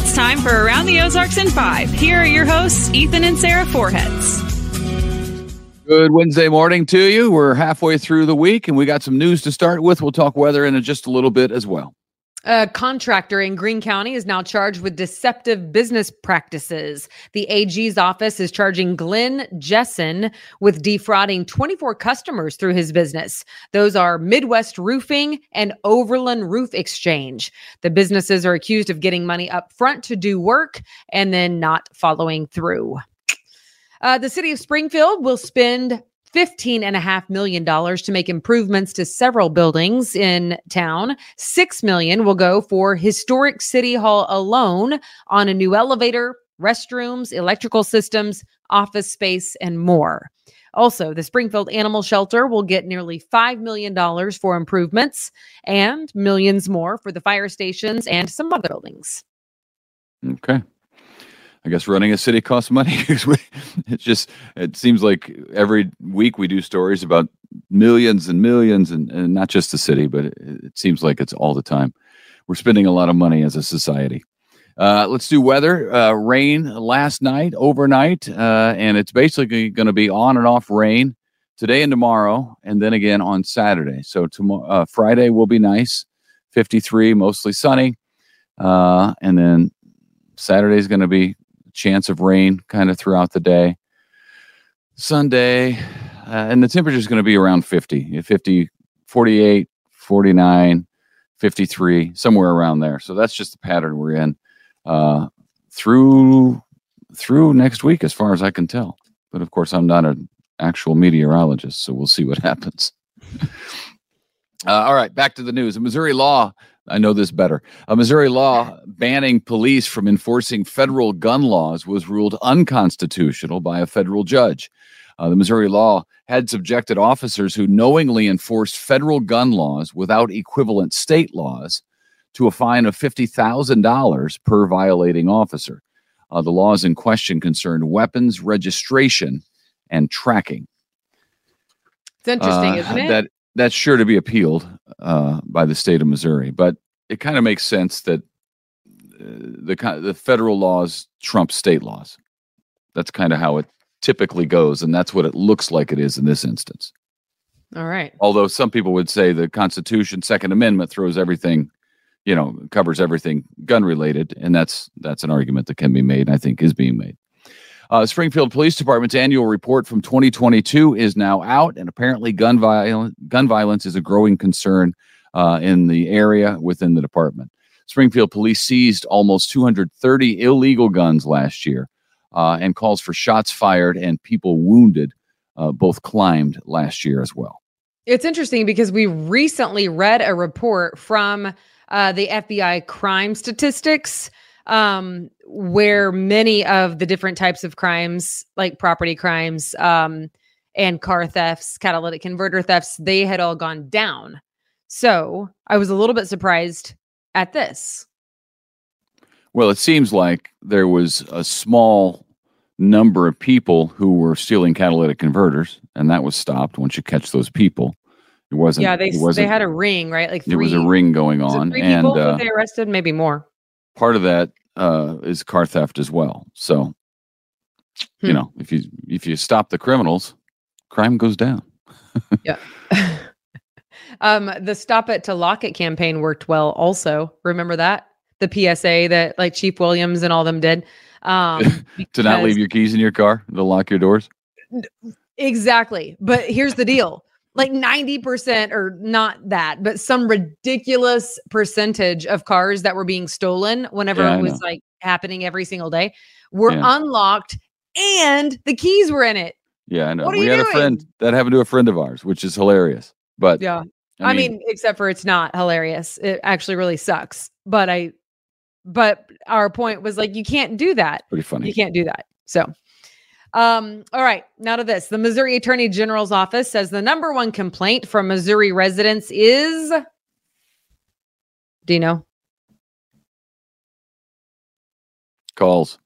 It's time for Around the Ozarks in Five. Here are your hosts, Ethan and Sarah Forhetz. Good Wednesday morning to you. We're halfway through the week and we got some news to start with. We'll talk weather in just a little bit as well. A contractor in Greene County is now charged with deceptive business practices. The AG's office is charging Glenn Jessen with defrauding 24 customers through his business. Those are Midwest Roofing and Overland Roof Exchange. The businesses are accused of getting money up front to do work and then not following through. Uh, the city of Springfield will spend $15.5 million to make improvements to several buildings in town. 6 million will go for historic city hall alone on a new elevator, restrooms, electrical systems, office space, and more. Also, the Springfield Animal Shelter will get nearly $5 million for improvements and millions more for the fire stations and some other buildings. Okay. I guess running a city costs money. it's just it seems like every week we do stories about millions and millions, and, and not just the city, but it, it, seems like it's all the time. We're spending a lot of money as a society. Uh, let's do weather. Uh, rain last night, overnight, uh, and it's basically going to be on and off rain today and tomorrow, and then again on Saturday. So tomorrow, uh, Friday will be nice, 53, mostly sunny, uh, and then Saturday is going to be chance of rain kind of throughout the day. Sunday, uh, and the temperature is going to be around 50, 50, 48, 49, 53, somewhere around there. So that's just the pattern we're in uh, through through next week, as far as I can tell. But of course, I'm not an actual meteorologist, so we'll see what happens. uh, all right, back to the news. A Missouri law I know this better. A Missouri law banning police from enforcing federal gun laws was ruled unconstitutional by a federal judge. Uh, the Missouri law had subjected officers who knowingly enforced federal gun laws without equivalent state laws to a fine of $50,000 per violating officer. Uh, the laws in question concerned weapons registration and tracking. It's interesting, uh, isn't it? That that's sure to be appealed uh, by the state of Missouri. But it kind of makes sense that uh, the the federal laws trump state laws. That's kind of how it typically goes, and that's what it looks like it is in this instance. All right. Although some people would say the Constitution, Second Amendment throws everything, you know, covers everything gun related, and that's that's an argument that can be made. I think is being made. Uh, Springfield Police Department's annual report from 2022 is now out, and apparently, gun violence gun violence is a growing concern uh, in the area within the department. Springfield Police seized almost 230 illegal guns last year, uh, and calls for shots fired and people wounded uh, both climbed last year as well. It's interesting because we recently read a report from uh, the FBI crime statistics um, where many of the different types of crimes, like property crimes um, and car thefts, catalytic converter thefts, they had all gone down. So I was a little bit surprised at this. Well, it seems like there was a small number of people who were stealing catalytic converters, and that was stopped once you catch those people. It wasn't. Yeah, they wasn't, they had a ring, right? Like three, there was a ring going on, and uh, they arrested, maybe more. Part of that uh, is car theft as well. So, hmm. you know, if you if you stop the criminals, crime goes down. yeah. um, the stop it to lock it campaign worked well. Also, remember that the PSA that like Chief Williams and all them did. Um, to not leave your keys in your car, to lock your doors. Exactly. But here's the deal like 90% or not that, but some ridiculous percentage of cars that were being stolen whenever yeah, it was like happening every single day were yeah. unlocked and the keys were in it. Yeah, I know. we had doing? a friend that happened to a friend of ours, which is hilarious. But yeah, I, I mean, mean, except for it's not hilarious. It actually really sucks. But I, but our point was like, you can't do that. Pretty funny. You can't do that. So, um, all right, now to this. The Missouri Attorney General's office says the number one complaint from Missouri residents is do you know? Calls.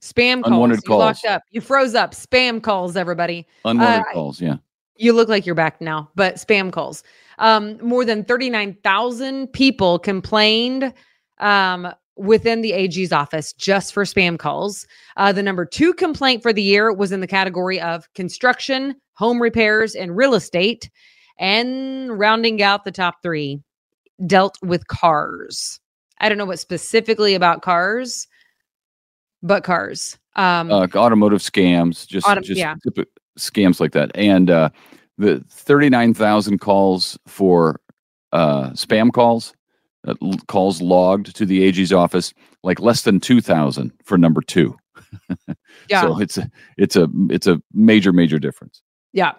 Spam calls. Unwanted you calls. locked up. You froze up. Spam calls, everybody. Unwanted uh, calls, yeah. You look like you're back now, but spam calls. Um, more than 39,000 people complained um, within the AG's office just for spam calls. Uh, the number two complaint for the year was in the category of construction, home repairs, and real estate. And rounding out the top three, dealt with cars. I don't know what specifically about cars, but cars. Um, uh, automotive scams, just Auto- just yeah. scams like that, and uh, the thirty nine thousand calls for uh, spam calls, uh, calls logged to the AG's office, like less than two thousand for number two. yeah. So it's a it's a it's a major major difference. Yeah.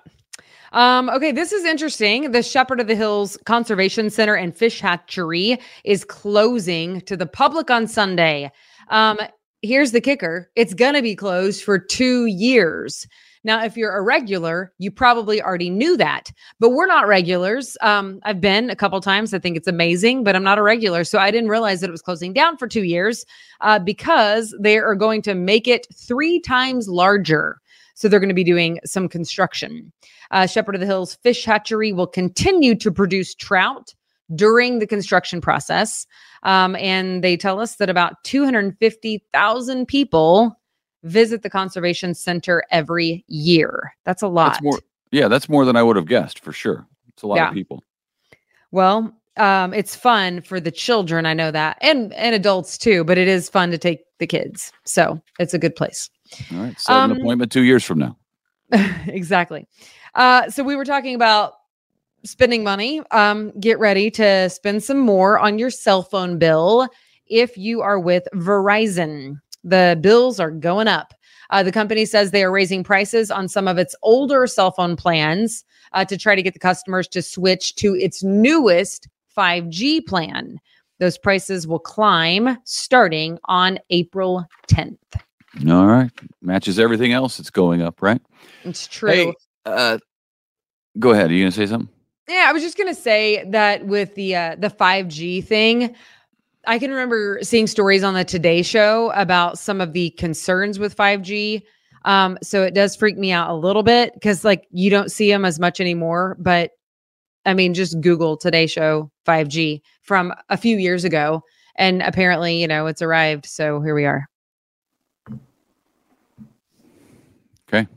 Um, okay, this is interesting. The Shepherd of the Hills Conservation Center and Fish Hatchery is closing to the public on Sunday. Um, here's the kicker it's going to be closed for two years. Now, if you're a regular, you probably already knew that, but we're not regulars. Um, I've been a couple times. I think it's amazing, but I'm not a regular. So I didn't realize that it was closing down for two years uh, because they are going to make it three times larger. So they're going to be doing some construction. Uh, Shepherd of the Hills Fish Hatchery will continue to produce trout during the construction process. Um, and they tell us that about 250,000 people visit the conservation center every year. That's a lot. That's more. Yeah, that's more than I would have guessed for sure. It's a lot Yeah. of people. Well, um, it's fun for the children. I know that, and and adults too. But it is fun to take the kids, so it's a good place. All right, set Um, an appointment two years from now. exactly. Uh, so we were talking about spending money. Um, get ready to spend some more on your cell phone bill if you are with Verizon. The bills are going up. Uh, the company says they are raising prices on some of its older cell phone plans uh, to try to get the customers to switch to its newest 5G plan. Those prices will climb starting on April 10th. All right, matches everything else that's going up, right? It's true. Hey, uh, go ahead. Are you gonna say something? Yeah, I was just gonna say that with the uh, the five G thing, I can remember seeing stories on the Today Show about some of the concerns with five G. Um, so it does freak me out a little bit because like you don't see them as much anymore. But I mean, just Google Today Show five G from a few years ago, and apparently, you know, it's arrived. So here we are. Okay.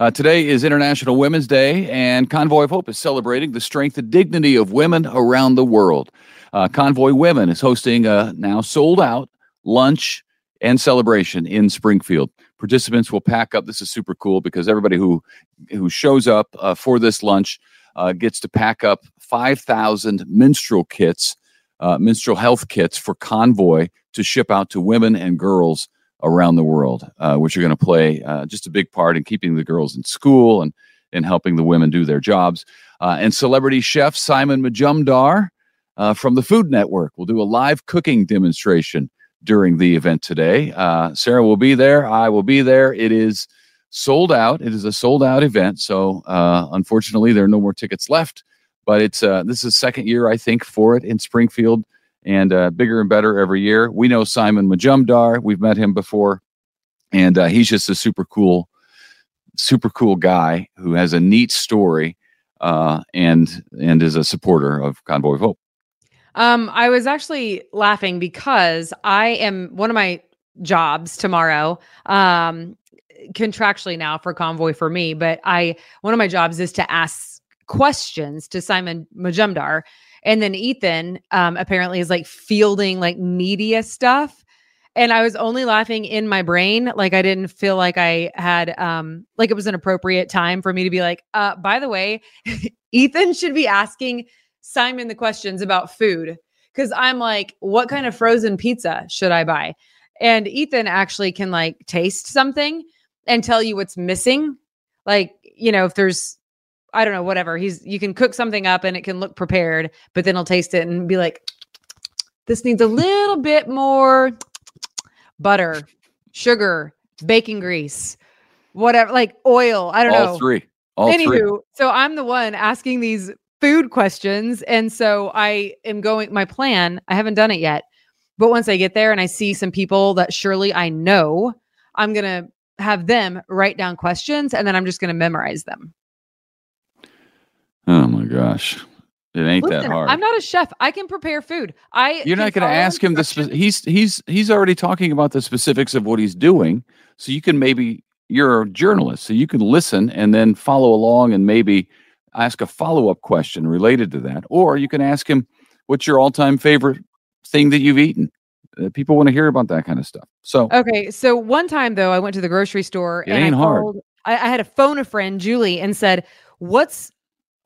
Uh, today is International Women's Day, and Convoy of Hope is celebrating the strength and dignity of women around the world. Uh, Convoy Women is hosting a now sold out lunch and celebration in Springfield. Participants will pack up. This is super cool because everybody who who shows up uh, for this lunch uh, gets to pack up 5,000 menstrual kits, uh, menstrual health kits for Convoy to ship out to women and girls around the world, uh, which are going to play uh, just a big part in keeping the girls in school and and helping the women do their jobs. Uh, and celebrity chef Simon Majumdar uh, from the Food Network we'll do a live cooking demonstration during the event today. Uh, Sarah will be there. I will be there. It is sold out. It is a sold out event. So uh, unfortunately, there are no more tickets left. But it's uh, this is second year I think for it in Springfield and uh, bigger and better every year. We know Simon Majumdar. We've met him before, and uh, he's just a super cool, super cool guy who has a neat story uh, and and is a supporter of Convoy of Hope. Um, I was actually laughing because I am one of my jobs tomorrow. Um, contractually now for convoy for me, but I one of my jobs is to ask questions to Simon Majumdar. And then Ethan um apparently is like fielding like media stuff. And I was only laughing in my brain. Like I didn't feel like I had um like it was an appropriate time for me to be like, uh, by the way, Ethan should be asking Simon the questions about food. Cause I'm like, what kind of frozen pizza should I buy? And Ethan actually can like taste something and tell you what's missing. Like, you know, if there's, I don't know, whatever. He's, you can cook something up and it can look prepared, but then he'll taste it and be like, this needs a little bit more butter, sugar, baking grease, whatever, like oil. I don't All know. three. All Anywho, three. so I'm the one asking these food questions. And so I am going, my plan, I haven't done it yet. But once I get there and I see some people that surely I know, I'm going to have them write down questions and then I'm just going to memorize them. Oh my gosh. It ain't Listen, that hard. I'm not a chef. I can prepare food. I You're not going to ask him the. Spe- he's he's he's already talking about the specifics of what he's doing. So you can maybe you're a journalist, so you can listen and then follow along and maybe ask a follow up question related to that, or you can ask him what's your all time favorite thing that you've eaten. Uh, people want to hear about that kind of stuff. So Okay, so one time though, I went to the grocery store It and ain't I hard. called. I, I had to phone a friend, Julie, and said, "What's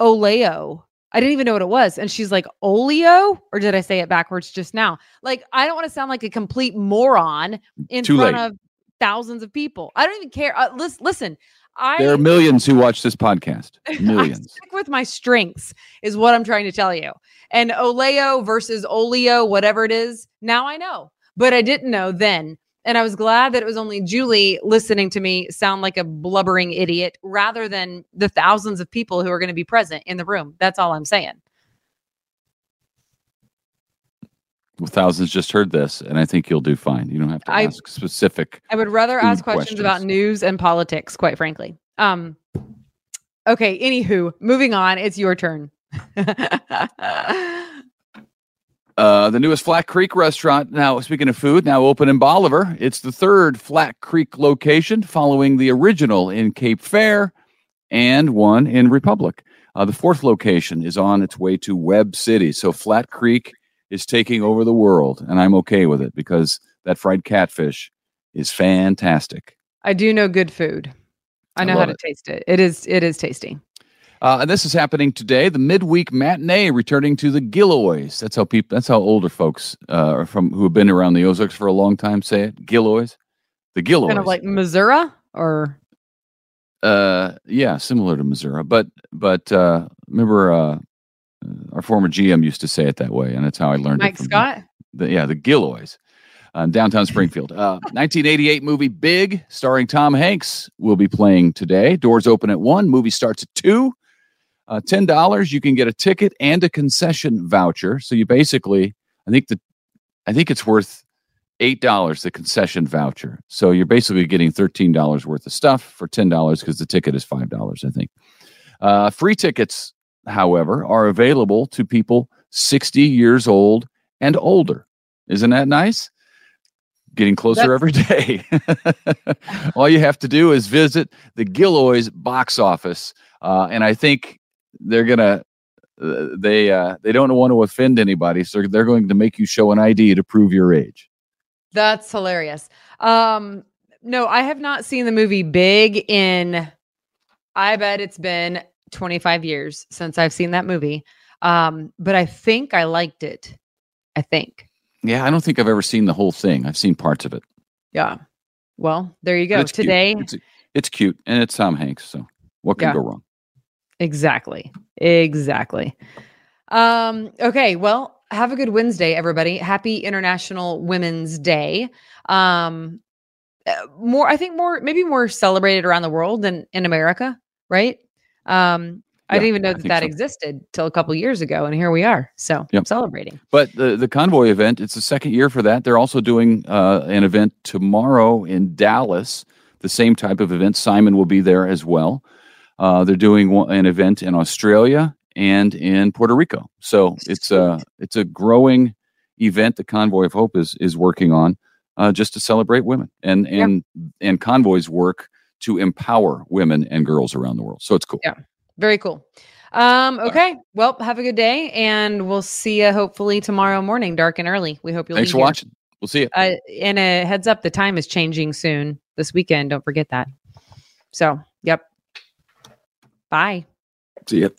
Oleo?" I didn't even know what it was, and she's like, "Oleo," or did I say it backwards just now? Like, I don't want to sound like a complete moron in Too front late. of thousands of people. I don't even care. Uh, listen, listen, I there are millions who watch this podcast. Millions. stick with my strengths is what I'm trying to tell you. And Oleo versus Oleo, whatever it is, now I know. But I didn't know then. And I was glad that it was only Julie listening to me sound like a blubbering idiot rather than the thousands of people who are going to be present in the room. That's all I'm saying. Well, thousands just heard this, and I think you'll do fine. You don't have to I- ask specific. I would rather ask questions, about news and politics, quite frankly. Um okay, anywho, moving on. It's your turn. Uh, the newest Flat Creek restaurant, now speaking of food, now open in Bolivar. It's the third Flat Creek location following the original in Cape Fair and one in Republic. Uh, the fourth location is on its way to Webb City. So Flat Creek is taking over the world, and I'm okay with it because that fried catfish is fantastic. I do know good food. I I know how to it. taste it. It is it is tasty. Uh, and this is happening today. The midweek matinee returning to the Gilloys. That's how people. That's how older folks uh, from who have been around the Ozarks for a long time say it. Gilloys, the Gilloys. Kind of like Missouri or uh, yeah, similar to Missouri. But but uh, remember, uh, our former GM used to say it that way, and that's how I learned Mike it. him. Scott. The, yeah, the Gilloys. Uh, in downtown Springfield. Uh, 1988 movie Big, starring Tom Hanks, will be playing today. Doors open at 1, movie starts at 2. Uh, $10, you can get a ticket and a concession voucher. So you basically, I think the, I think it's worth $8, the concession voucher. So you're basically getting $13 worth of stuff for $10 because the ticket is $5, I think. Uh, free tickets, however, are available to people 60 years old and older. Isn't that nice? Getting closer every day. All you have to do is visit the Gilloys box office, uh, and I think they're gonna. Uh, they uh, they don't want to offend anybody, so they're going to make you show an ID to prove your age. That's hilarious. Um, no, I have not seen the movie Big in. I bet it's been 25 years since I've seen that movie. Um, but I think I liked it. I think. Yeah, I don't think I've ever seen the whole thing. I've seen parts of it. Yeah. Well, there you go. it's cute. Today, it's, it's cute, and it's Tom Hanks. So what can Yeah. go wrong? Exactly. Exactly. Um, okay, well, have a good Wednesday, everybody. Happy International Women's Day. Um uh, more I think more maybe more celebrated around the world than in America, right? Um I didn't even know that that so. existed till a couple years ago and here we are. So, Yep. celebrating. But the the convoy event, it's the second year for that. They're also doing uh, an event tomorrow in Dallas, the same type of event. Simon will be there as well. Uh, they're doing an event in Australia and in Puerto Rico. So it's a it's a growing event. The Convoy of Hope is is working on uh, just to celebrate women and Yeah. and and convoys work to empower women and girls around the world. So it's cool. Yeah. Very cool. Um, okay. Well, have a good day and we'll see you hopefully tomorrow morning, dark and early. We hope you'll Thanks for here. watching. We'll see you. Uh, and a heads up, the time is changing soon this weekend. Don't forget that. So, yep. Bye. See you.